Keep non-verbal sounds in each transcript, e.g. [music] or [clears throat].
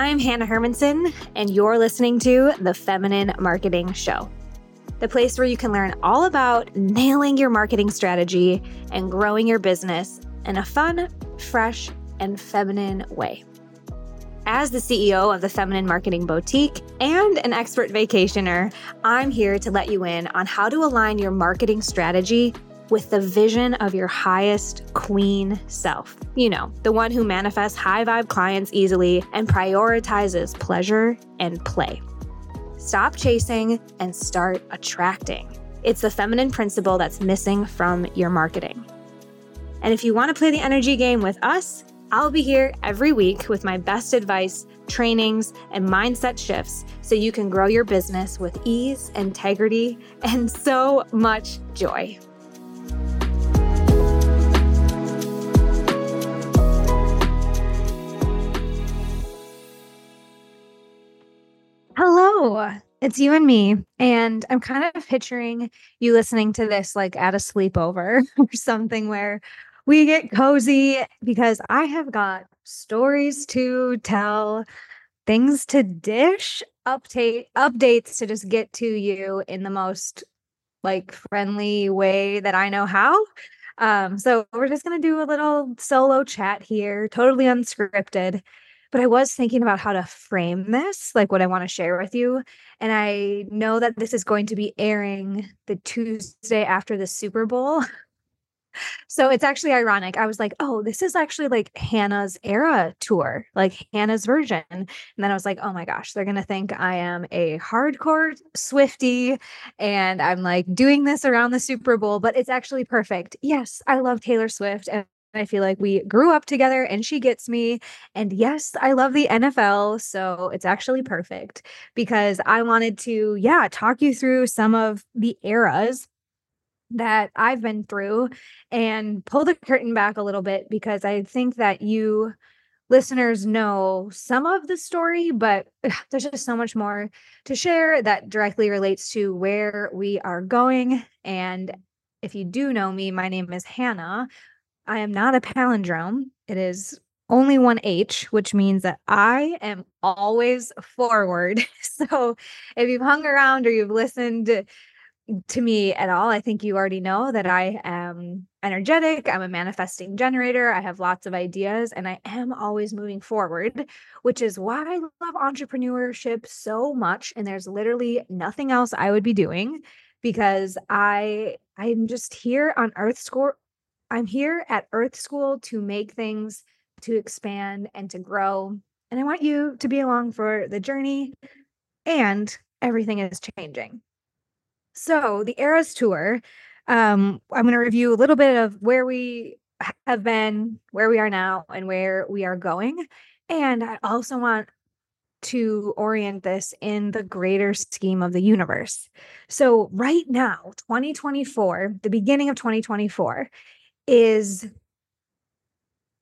I'm Hannah Hermanson, and you're listening to The Feminine Marketing Show, the place where you can learn all about nailing your marketing strategy and growing your business in a fun, fresh, and feminine way. As the CEO of the Feminine Marketing Boutique and an expert vacationer, I'm here to let you in on how to align your marketing strategy with the vision of your highest queen self. You know, the one who manifests high vibe clients easily and prioritizes pleasure and play. Stop chasing and start attracting. It's the feminine principle that's missing from your marketing. And if you want to play the energy game with us, I'll be here every week with my best advice, trainings, and mindset shifts so you can grow your business with ease, integrity, and so much joy. Hello, it's you and me. And I'm kind of picturing you listening to this like at a sleepover [laughs] or something where we get cozy because I have got stories to tell, things to dish, update updates to just get to you in the most like friendly way that I know how. Um, so we're just gonna do a little solo chat here, totally unscripted. But I was thinking about how to frame this, like what I want to share with you. And I know that this is going to be airing the Tuesday after the Super Bowl. [laughs] So it's actually ironic. I was like, oh, this is actually like Hannah's era tour, like Hannah's version. And then I was like, oh my gosh, they're going to think I am a hardcore Swiftie and I'm like doing this around the Super Bowl, but it's actually perfect. Yes, I love Taylor Swift and I feel like we grew up together and she gets me. And yes, I love the NFL. So it's actually perfect because I wanted to, yeah, talk you through some of the eras that I've been through and pull the curtain back a little bit because I think that you listeners know some of the story, but there's just so much more to share that directly relates to where we are going. And if you do know me, my name is Hannah. I am not a palindrome. It is only one H, which means that I am always forward. [laughs] So if you've hung around or you've listened to me at all, I think you already know that I am energetic. I'm a manifesting generator. I have lots of ideas and I am always moving forward, which is why I love entrepreneurship so much. And there's literally nothing else I would be doing because I I'm just here on Earth School. I'm here at Earth School to make things to expand and to grow. And I want you to be along for the journey and everything is changing. So the Eras Tour, um, I'm going to review a little bit of where we have been, where we are now, and where we are going. And I also want to orient this in the greater scheme of the universe. So, right now, 2024, the beginning of 2024, is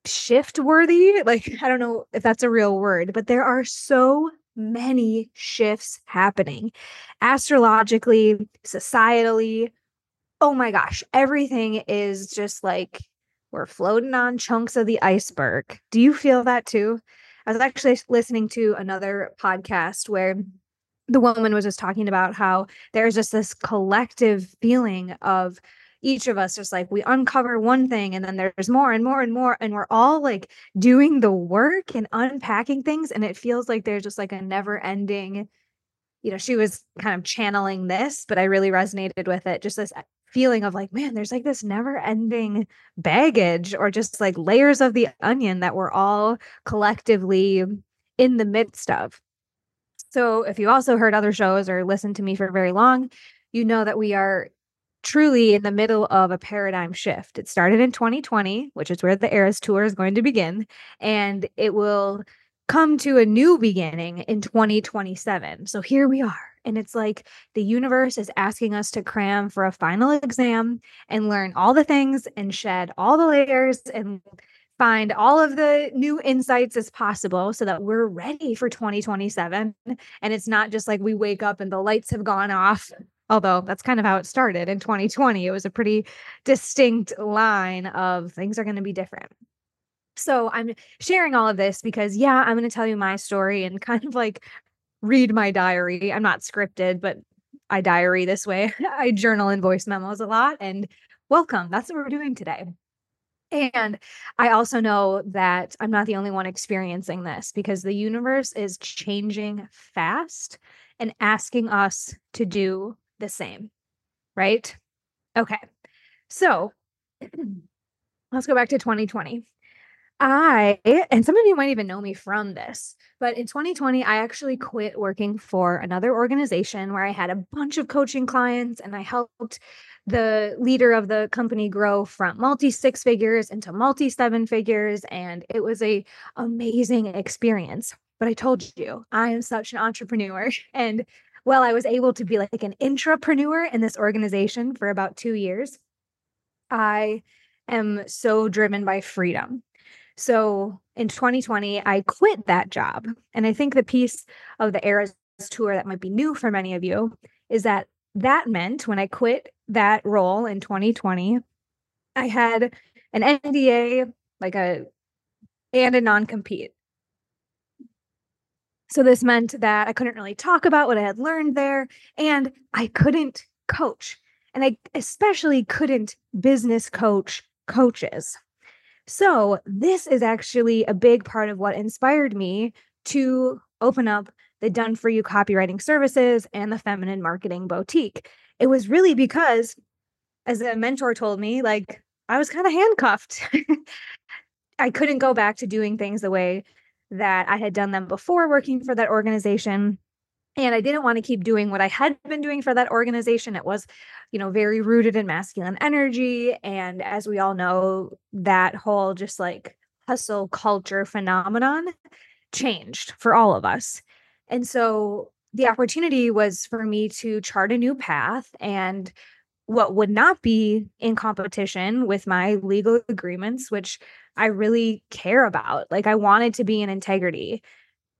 shift worthy. Like, I don't know if that's a real word, but there are so many shifts happening astrologically, societally. Oh my gosh, everything is just like we're floating on chunks of the iceberg. Do you feel that too? I was actually listening to another podcast where the woman was just talking about how there's just this collective feeling of each of us just like we uncover one thing and then there's more and more and more and we're all like doing the work and unpacking things and it feels like there's just like a never ending you know she was kind of channeling this but i really resonated with it just this uh, feeling of like man there's like this never ending baggage or just like layers of the onion that we're all collectively in the midst of. So if you also heard other shows or listened to me for very long you know that we are truly in the middle of a paradigm shift. It started in 2020, which is where the Eras tour is going to begin, and it will come to a new beginning in 2027. So here we are. And it's like the universe is asking us to cram for a final exam and learn all the things and shed all the layers and find all of the new insights as possible so that we're ready for 2027. And it's not just like we wake up and the lights have gone off although that's kind of how it started in 2020 it was a pretty distinct line of things are going to be different So I'm sharing all of this because, yeah, I'm going to tell you my story and [laughs] kind of like read my diary. I'm not scripted, but I diary this way. [laughs] I journal in voice memos a lot. And welcome. That's what we're doing today. And I also know that I'm not the only one experiencing this because the universe is changing fast and asking us to do the same. Right? Okay. So [clears throat] let's go back to 2020. I, and some of you might even know me from this, but in 2020, I actually quit working for another organization where I had a bunch of coaching clients and I helped the leader of the company grow from multi six figures into multi seven figures. And it was a amazing experience. But I told you, I am such an entrepreneur. [laughs] And well, I was able to be like an intrapreneur in this organization for about two years. I am so driven by freedom. So in 2020, I quit that job. And I think the piece of the Eras tour that might be new for many of you is that that meant when I quit that role in 2020, I had an NDA, like a, and a non compete. So this meant that I couldn't really talk about what I had learned there, and I couldn't coach. And I especially couldn't business coach coaches. So, this is actually a big part of what inspired me to open up the Done For You copywriting services and the feminine marketing boutique. It was really because, as a mentor told me, like I was kind of handcuffed. [laughs] I couldn't go back to doing things the way that I had done them before working for that organization and I didn't want to keep doing what I had been doing for that organization. It was, you know, very rooted in masculine energy. And as we all know, that whole just like hustle culture phenomenon changed for all of us. And so the opportunity was for me to chart a new path and what would not be in competition with my legal agreements, which I really care about. Like, I wanted to be in integrity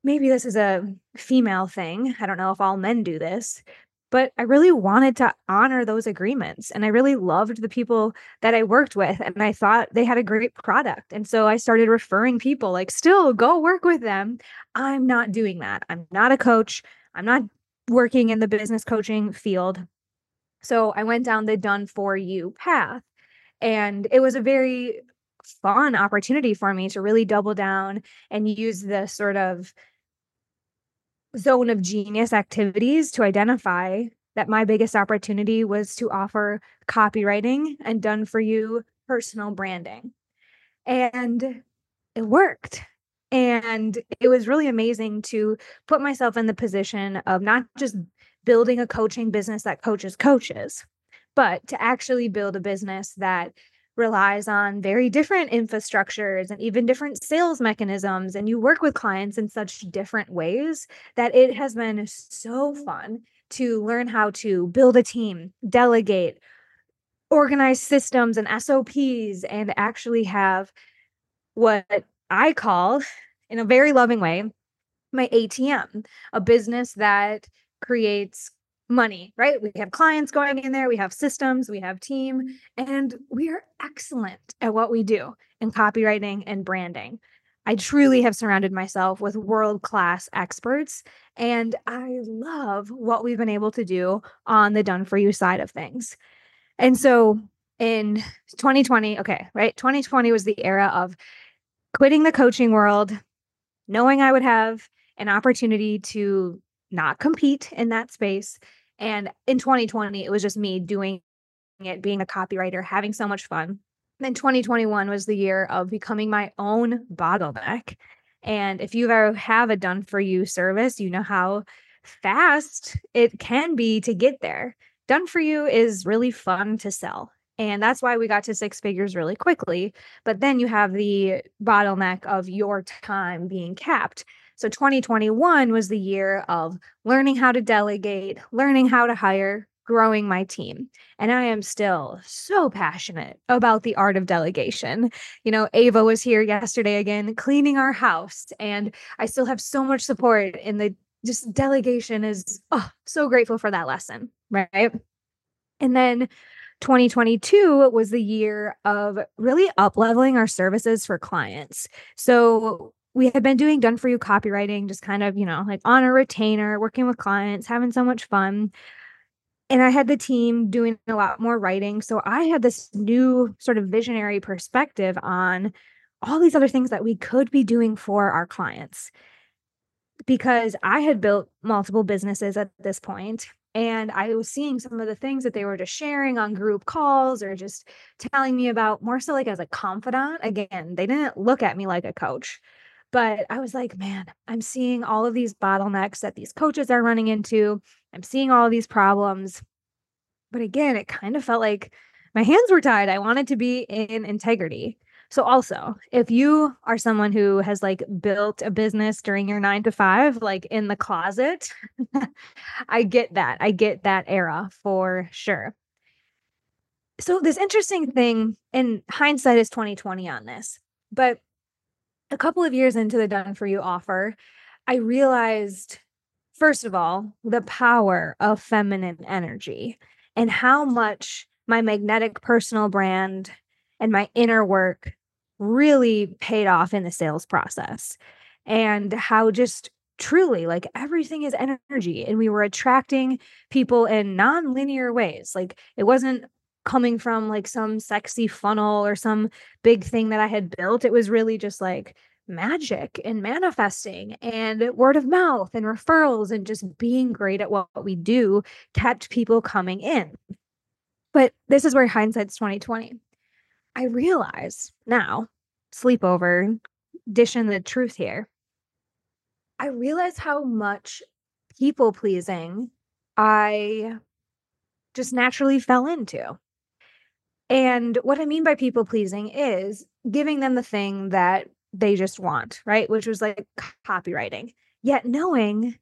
maybe this is a female thing. I don't know if all men do this, but I really wanted to honor those agreements. And I really loved the people that I worked with. And I thought they had a great product. And so I started referring people, like, still go work with them. I'm not doing that. I'm not a coach. I'm not working in the business coaching field. So I went down the done for you path. And it was a very fun opportunity for me to really double down and use the sort of zone of genius activities to identify that my biggest opportunity was to offer copywriting and done for you personal branding. And it worked. And it was really amazing to put myself in the position of not just building a coaching business that coaches coaches, but to actually build a business that relies on very different infrastructures and even different sales mechanisms. And you work with clients in such different ways that it has been so fun to learn how to build a team, delegate, organize systems and SOPs, and actually have what I call, in a very loving way, my ATM, a business that creates money, right? We have clients going in there, we have systems, we have team, and we are excellent at what we do in copywriting and branding. I truly have surrounded myself with world class experts, and I love what we've been able to do on the done for you side of things. And so in 2020, okay, right? 2020 was the era of quitting the coaching world, knowing I would have an opportunity to not compete in that space and in 2020, it was just me doing it, being a copywriter, having so much fun. Then 2021 was the year of becoming my own bottleneck. And if you ever have a done for you service, you know how fast it can be to get there. Done for you is really fun to sell. And that's why we got to six figures really quickly. But then you have the bottleneck of your time being capped. So 2021 was the year of learning how to delegate, learning how to hire, growing my team. And I am still so passionate about the art of delegation. You know, Ava was here yesterday again, cleaning our house, and I still have so much support in the just delegation is oh, so grateful for that lesson, right? And then 2022 was the year of really up leveling our services for clients. So we had been doing done for you copywriting, just kind of, you know, like on a retainer, working with clients, having so much fun. And I had the team doing a lot more writing. So I had this new sort of visionary perspective on all these other things that we could be doing for our clients. Because I had built multiple businesses at this point and I was seeing some of the things that they were just sharing on group calls or just telling me about more so like as a confidant. Again, they didn't look at me like a coach, but I was like, man, I'm seeing all of these bottlenecks that these coaches are running into. I'm seeing all these problems. But again, it kind of felt like my hands were tied. I wanted to be in integrity. So also, if you are someone who has like built a business during your 9 to 5 like in the closet, [laughs] I get that. I get that era for sure. So this interesting thing in hindsight is 2020 on this. But a couple of years into the done for you offer, I realized first of all, the power of feminine energy and how much my magnetic personal brand and my inner work really paid off in the sales process and how just truly like everything is energy and we were attracting people in non-linear ways. Like it wasn't coming from like some sexy funnel or some big thing that i had built it was really just like magic and manifesting and word of mouth and referrals and just being great at what we do kept people coming in but this is where hindsight's 2020 I realize now, sleepover, dishing the truth here. I realize how much people pleasing I just naturally fell into. And what I mean by people pleasing is giving them the thing that they just want, right? Which was like copywriting. Yet knowing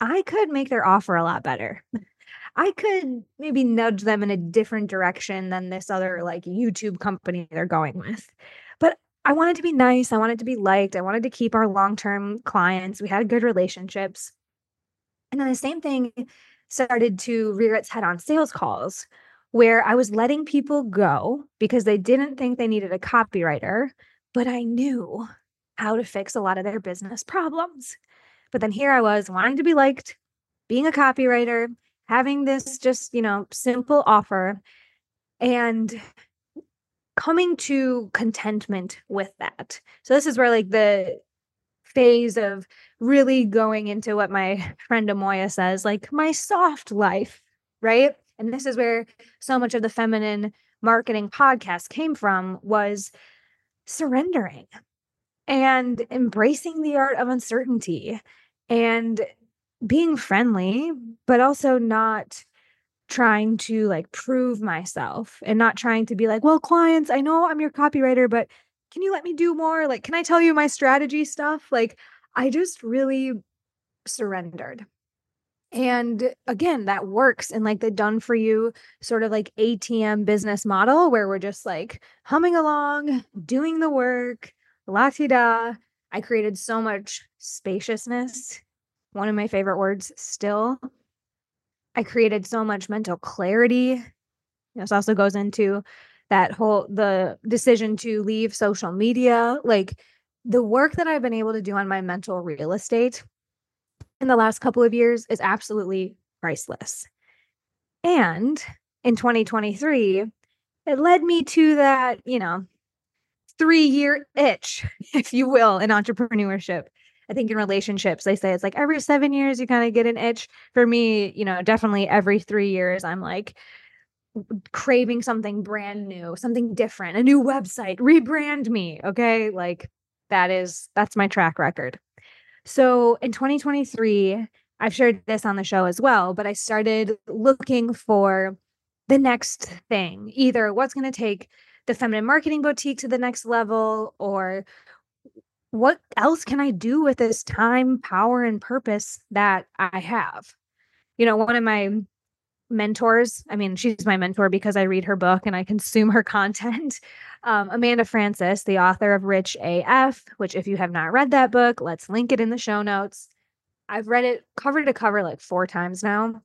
I could make their offer a lot better. [laughs] I could maybe nudge them in a different direction than this other like YouTube company they're going with. But I wanted to be nice. I wanted to be liked. I wanted to keep our long term clients. We had good relationships. And then the same thing started to rear its head on sales calls, where I was letting people go because they didn't think they needed a copywriter, but I knew how to fix a lot of their business problems. But then here I was wanting to be liked, being a copywriter, having this just, you know, simple offer and coming to contentment with that. So this is where like the phase of really going into what my friend Amoya says, like my soft life, right? And this is where so much of the feminine marketing podcast came from was surrendering and embracing the art of uncertainty and being friendly, but also not trying to like prove myself and not trying to be like, well, clients, I know I'm your copywriter, but can you let me do more? Like, can I tell you my strategy stuff? Like, I just really surrendered. And again, that works in like the done for you sort of like ATM business model where we're just like humming along, doing the work, la ti da. I created so much spaciousness one of my favorite words still. I created so much mental clarity. This also goes into that whole the decision to leave social media, like the work that I've been able to do on my mental real estate in the last couple of years is absolutely priceless. And in 2023, it led me to that, you know, three year itch, [laughs] if you will, in entrepreneurship I think in relationships, they say it's like every seven years you kind of get an itch. For me, you know, definitely every three years, I'm like craving something brand new, something different, a new website, rebrand me. Okay. Like that is, that's my track record. So in 2023, I've shared this on the show as well, but I started looking for the next thing, either what's going to take the feminine marketing boutique to the next level or what else can I do with this time, power, and purpose that I have? You know, one of my mentors, I mean, she's my mentor because I read her book and I consume her [laughs] content. Um, Amanda Frances, the author of Rich AF, which, if you have not read that book, let's link it in the show notes. I've read it cover to cover like four times now.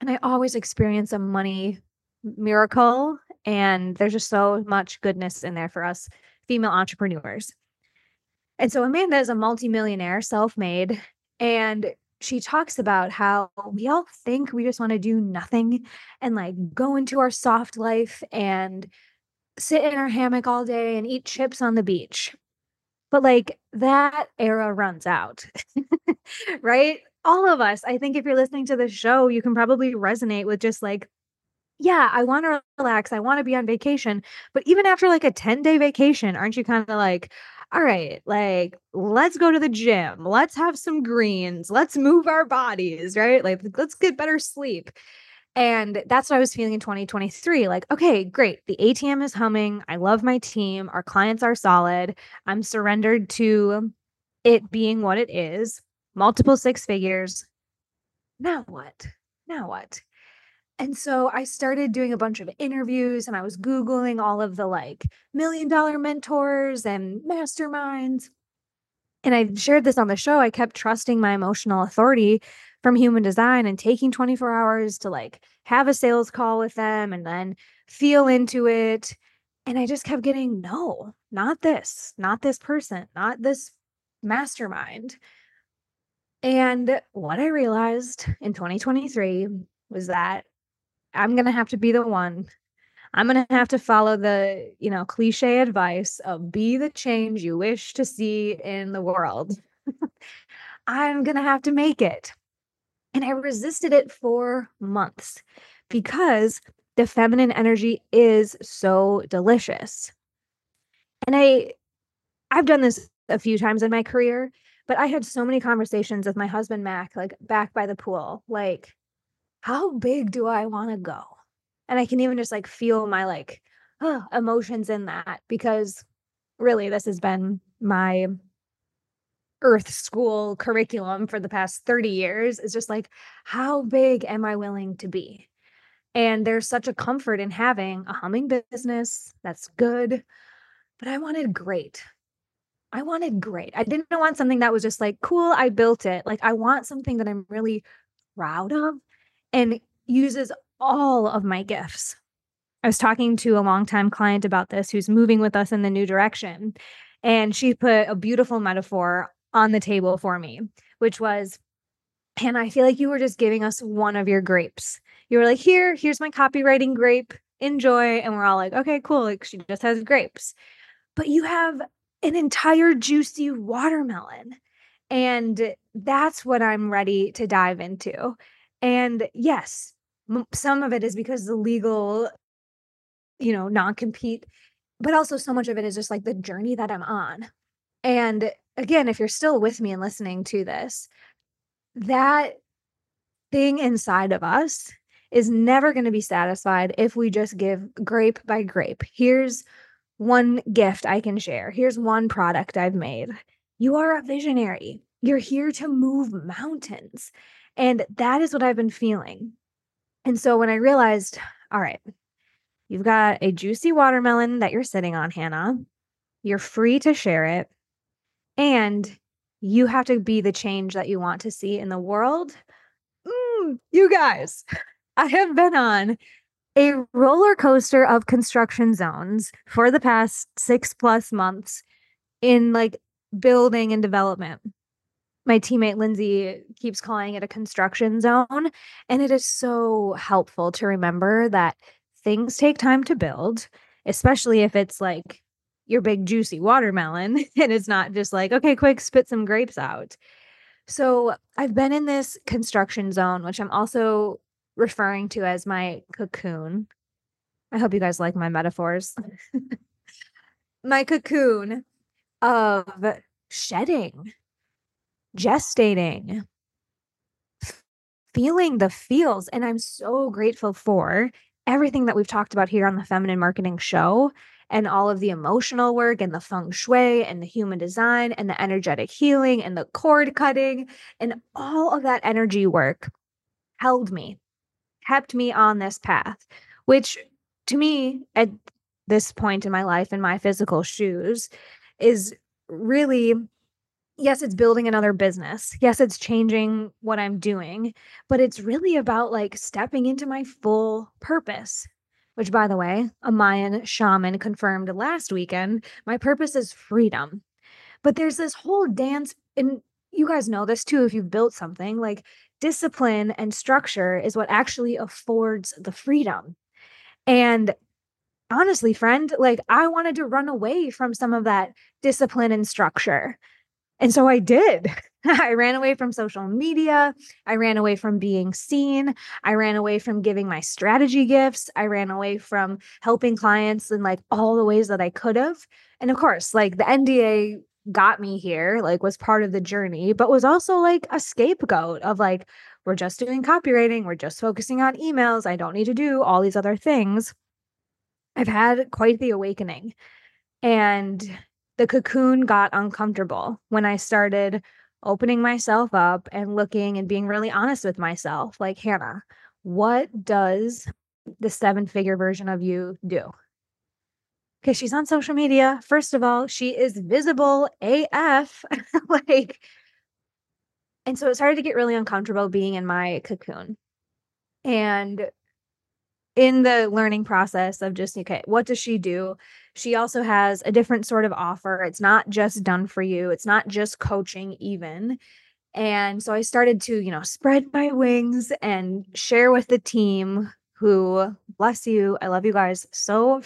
And I always experience a money miracle. And there's just so much goodness in there for us female entrepreneurs. And so Amanda is a multimillionaire, self made, and she talks about how we all think we just want to do nothing and like go into our soft life and sit in our hammock all day and eat chips on the beach. But like that era runs out, [laughs] right? All of us, I think if you're listening to the show, you can probably resonate with just like, yeah, I want to relax. I want to be on vacation. But even after like a 10 day vacation, aren't you kind of like, all right, like let's go to the gym, let's have some greens, let's move our bodies, right? Like let's get better sleep. And that's what I was feeling in 2023. Like, okay, great. The ATM is humming. I love my team. Our clients are solid. I'm surrendered to it being what it is multiple six figures. Now what? Now what? And so I started doing a bunch of interviews and I was Googling all of the like million dollar mentors and masterminds. And I shared this on the show. I kept trusting my emotional authority from human design and taking 24 hours to like have a sales call with them and then feel into it. And I just kept getting no, not this, not this person, not this mastermind. And what I realized in 2023 was that I'm going to have to be the one. I'm going to have to follow the, you know, cliche advice of be the change you wish to see in the world. [laughs] I'm going to have to make it. And I resisted it for months because the feminine energy is so delicious. And I I've done this a few times in my career, but I had so many conversations with my husband Mac like back by the pool, like how big do I want to go? And I can even just like feel my like oh, emotions in that because really this has been my earth school curriculum for the past 30 years is just like how big am I willing to be? And there's such a comfort in having a humming business that's good, but I wanted great. I wanted great. I didn't want something that was just like, cool, I built it. Like, I want something that I'm really proud of and uses all of my gifts. I was talking to a longtime client about this who's moving with us in the new direction. And she put a beautiful metaphor on the table for me, which was, and I feel like you were just giving us one of your grapes. You were like, here, here's my copywriting grape, enjoy. And we're all like, okay, cool. Like she just has grapes. But you have an entire juicy watermelon. And that's what I'm ready to dive into. And yes, m- some of it is because the legal, you know, non compete, but also so much of it is just like the journey that I'm on. And again, if you're still with me and listening to this, that thing inside of us is never going to be satisfied if we just give grape by grape. Here's one gift I can share. Here's one product I've made. You are a visionary. You're here to move mountains. And that is what I've been feeling. And so when I realized, all right, you've got a juicy watermelon that you're sitting on, Hannah, you're free to share it. And you have to be the change that you want to see in the world. Mm, you guys, I have been on a roller coaster of construction zones for the past six plus months in like building and development my teammate Lindsay keeps calling it a construction zone. And it is so helpful to remember that things take time to build, especially if it's like your big juicy watermelon [laughs] and it's not just like, okay, quick, spit some grapes out. So I've been in this construction zone, which I'm also referring to as my cocoon. I hope you guys like my metaphors. [laughs] my cocoon of shedding gestating, feeling the feels. And I'm so grateful for everything that we've talked about here on the Feminine Marketing Show and all of the emotional work and the feng shui and the human design and the energetic healing and the cord cutting and all of that energy work held me, kept me on this path, which to me, at this point in my life, in my physical shoes, is really yes, it's building another business. Yes, it's changing what I'm doing, but it's really about like stepping into my full purpose. which, by the way, a Mayan shaman confirmed last weekend. My purpose is freedom. But there's this whole dance, and you guys know this too if you've built something like discipline and structure is what actually affords the freedom. And honestly, friend, like I wanted to run away from some of that discipline and structure. And so I did. [laughs] I ran away from social media. I ran away from being seen. I ran away from giving my strategy gifts. I ran away from helping clients in like all the ways that I could have. And of course, like the NDA got me here, like was part of the journey, but was also like a scapegoat of like, we're just doing copywriting, we're just focusing on emails. I don't need to do all these other things. I've had quite the awakening. And the cocoon got uncomfortable when I started opening myself up and looking and being really honest with myself. Like, Hannah, what does the seven figure version of you do? Because she's on social media. First of all, she is visible AF. [laughs] like, and so it started to get really uncomfortable being in my cocoon. And in the learning process of just, okay, what does she do? She also has a different sort of offer. It's not just done for you, it's not just coaching, even. And so I started to, you know, spread my wings and share with the team who, bless you, I love you guys so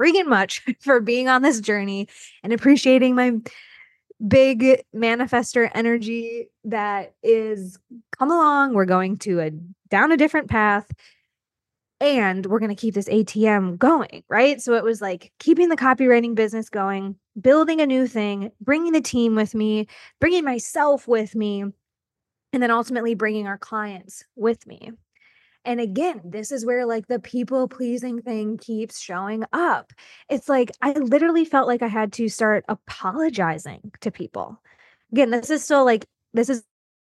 freaking much [laughs] for being on this journey and appreciating my big manifester energy that is come along. We're going to a down a different path and we're going to keep this ATM going, right? So it was like keeping the copywriting business going, building a new thing, bringing the team with me, bringing myself with me, and then ultimately bringing our clients with me. And again, this is where like the people pleasing thing keeps showing up. It's like I literally felt like I had to start apologizing to people. Again, this is still like, this is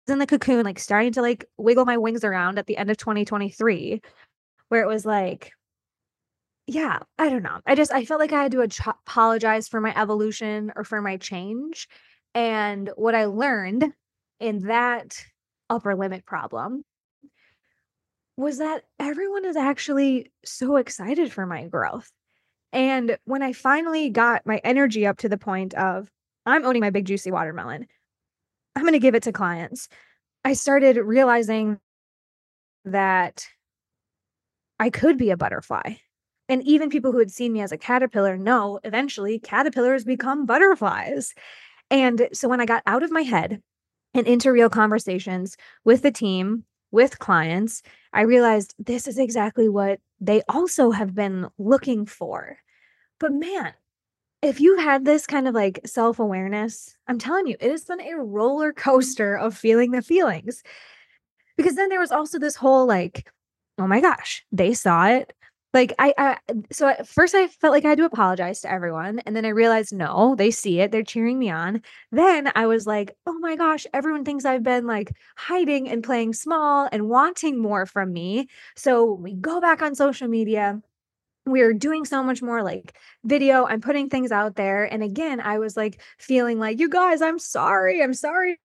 in the cocoon, like starting to like wiggle my wings around at the end of 2023, where it was like, yeah, I don't know. I just, I felt like I had to apologize for my evolution or for my change. And what I learned in that upper limit problem was that everyone is actually so excited for my growth. And when I finally got my energy up to the point of, I'm owning my big juicy watermelon, I'm going to give it to clients, I started realizing that I could be a butterfly. And even people who had seen me as a caterpillar know eventually caterpillars become butterflies. And so when I got out of my head and into real conversations with the team, with clients, I realized this is exactly what they also have been looking for. But man, if you had this kind of like self awareness, I'm telling you, it has been a roller coaster of feeling the feelings. Because then there was also this whole like, oh my gosh, they saw it. Like I, I so at first I felt like I had to apologize to everyone and then I realized no, they see it, they're cheering me on. Then I was like, "Oh my gosh, everyone thinks I've been like hiding and playing small and wanting more from me." So we go back on social media. We're doing so much more like video. I'm putting things out there and again, I was like feeling like, "You guys, I'm sorry. I'm sorry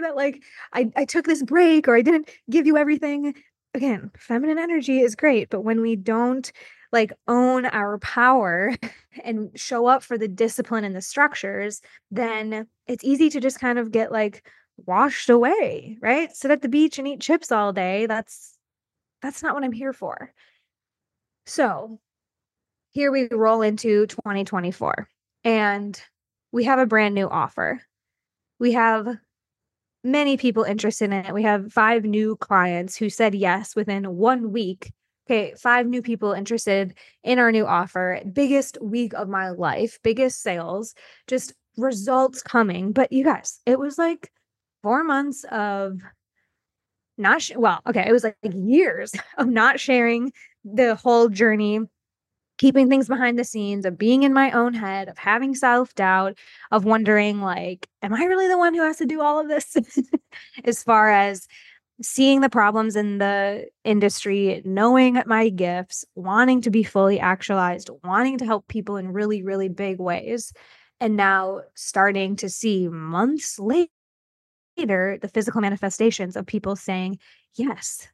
that like I I took this break or I didn't give you everything again, feminine energy is great, but when we don't like own our power [laughs] and show up for the discipline and the structures, then it's easy to just kind of get like washed away, right? Sit at the beach and eat chips all day. That's that's not what I'm here for. So, here we roll into 2024 and we have a brand new offer. We have many people interested in it. We have five new clients who said yes within one week. Okay, five new people interested in our new offer. Biggest week of my life, biggest sales, just results coming. But you guys, it was like four months of not, sh- well, okay, it was like years [laughs] of not sharing the whole journey keeping things behind the scenes, of being in my own head, of having self doubt, of wondering, like, am I really the one who has to do all of this? [laughs] as far as seeing the problems in the industry, knowing my gifts, wanting to be fully actualized, wanting to help people in really, really big ways. And now starting to see months later later the physical manifestations of people saying, Yes,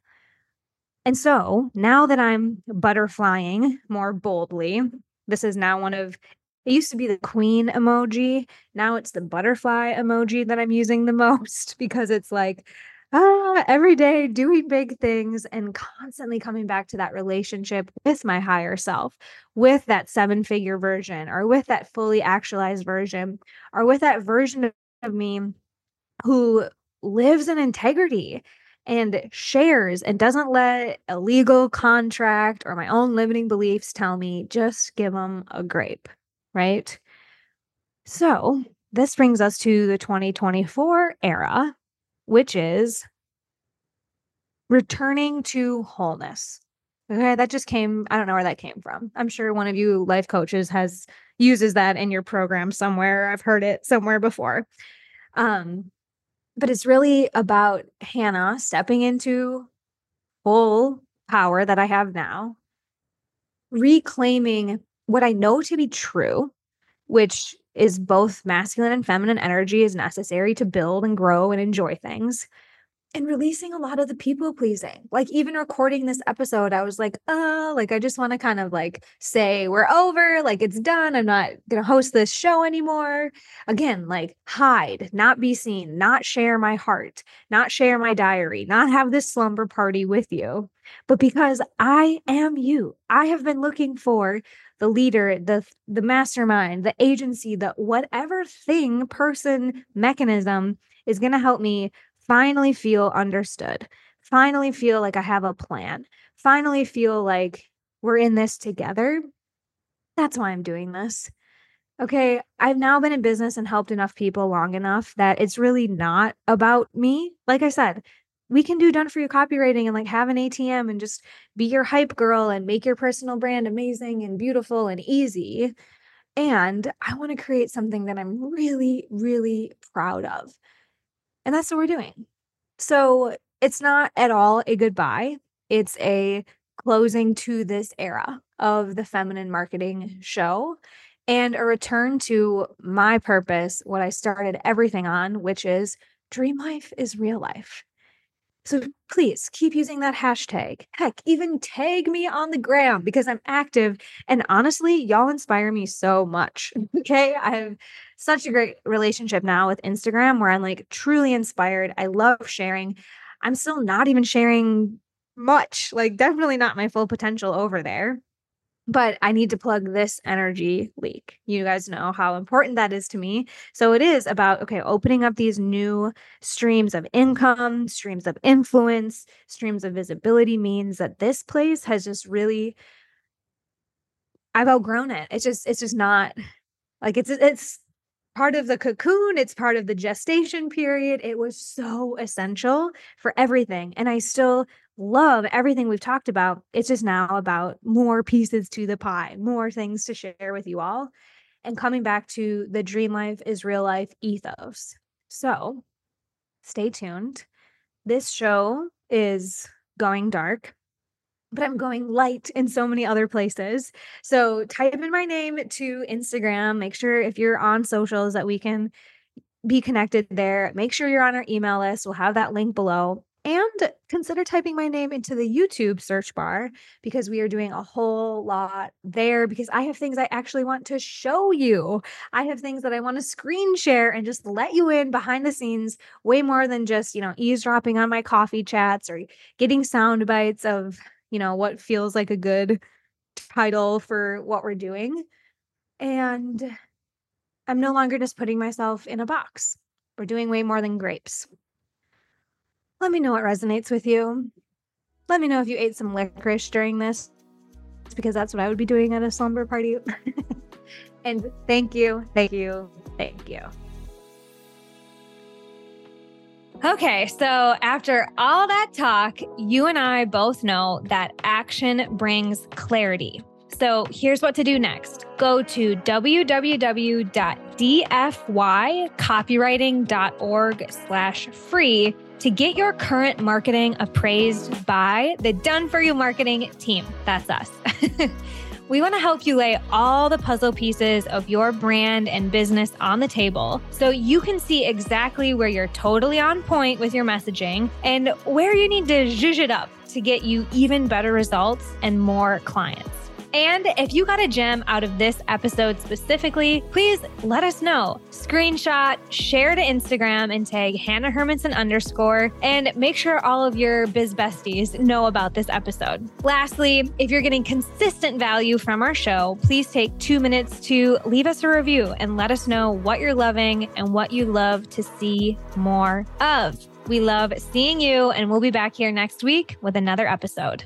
And so now that I'm butterflying more boldly, this is now one of it used to be the queen emoji. Now it's the butterfly emoji that I'm using the [laughs] most because it's like, ah, every day doing big things and constantly coming back to that relationship with my higher self, with that seven figure version, or with that fully actualized version, or with that version of me who lives in integrity and shares and doesn't let a legal contract or my own limiting beliefs tell me just give them a grape, right? So, this brings us to the 2024 era, which is returning to wholeness. Okay, that just came, I don't know where that came from. I'm sure one of you life coaches has uses that in your program somewhere. I've heard it somewhere before. Um, but it's really about Hannah stepping into full power that I have now, reclaiming what I know to be true, which is both masculine and feminine energy is necessary to build and grow and enjoy things and releasing a lot of the people pleasing. Like even recording this episode, I was like, uh, like I just want to kind of like say we're over, like it's done. I'm not gonna host this show anymore. Again, like hide, not be seen, not share my heart, not share my diary, not have this slumber party with you. But because I am you, I have been looking for the leader, the the mastermind, the agency, the whatever thing, person, mechanism is going to help me finally feel understood, finally feel like I have a plan, finally feel like we're in this together. That's why I'm doing this. Okay, I've now been in business and helped enough people long enough that it's really not about me. Like I said, we can do done for you copywriting and like have an ATM and just be your hype girl and make your personal brand amazing and beautiful and easy. And I want to create something that I'm really, really proud of. And that's what we're doing. So it's not at all a goodbye. It's a closing to this era of the feminine marketing mm. show and a return to my purpose, what I started everything on, which is dream life is real life. So please keep using that hashtag. Heck, even tag me on the gram because I'm active. And honestly, y'all inspire me so much. [laughs] Okay. I have such a great relationship now with Instagram where I'm like truly inspired. I love sharing. I'm still not even sharing much, like, definitely not my full potential over there but I need to plug this energy leak. You guys know how important that is to me. So it is about, okay, opening up these new streams of income, streams of influence, streams of visibility means that this place has just really, I've outgrown it. It's just, it's just not like it's, it's, part of the cocoon it's part of the gestation period it was so essential for everything and i still love everything we've talked about. It's just now about more pieces to the pie, more things to share with you all, and coming back to the dream life is real life ethos. So stay tuned. This show is going dark, but I'm going light in so many other places. So type in my name to Instagram. Make sure if you're on socials that we can be connected there. Make sure you're on our email list. We'll have that link below. And consider typing my name into the YouTube search bar because we are doing a whole lot there. Because I have things I actually want to show you. I have things that I want to screen share and just let you in behind the scenes way more than just, you know, eavesdropping on my coffee chats or getting sound bites of, you know, what feels like a good title for what we're doing. And I'm no longer just putting myself in a box. We're doing way more than grapes. Let me know what resonates with you. Let me know if you ate some licorice during this, because that's what I would be doing at a slumber party. [laughs] and thank you, thank you, thank you. Okay, so after all that talk, you and I both know that action brings clarity. So here's what to do next. Go to www.dfycopywriting.org slash free to get your current marketing appraised by the Done For You Marketing team. That's us. [laughs] We want to help you lay all the puzzle pieces of your brand and business on the table so you can see exactly where you're totally on point with your messaging and where you need to zhuzh it up to get you even better results and more clients. And if you got a gem out of this episode specifically, please let us know. Screenshot, share to Instagram, and tag Hannah Hermanson underscore, and make sure all of your biz besties know about this episode. Lastly, if you're getting consistent value from our show, please take two minutes to leave us a review and let us know what you're loving and what you love to see more of. We love seeing you, and we'll be back here next week with another episode.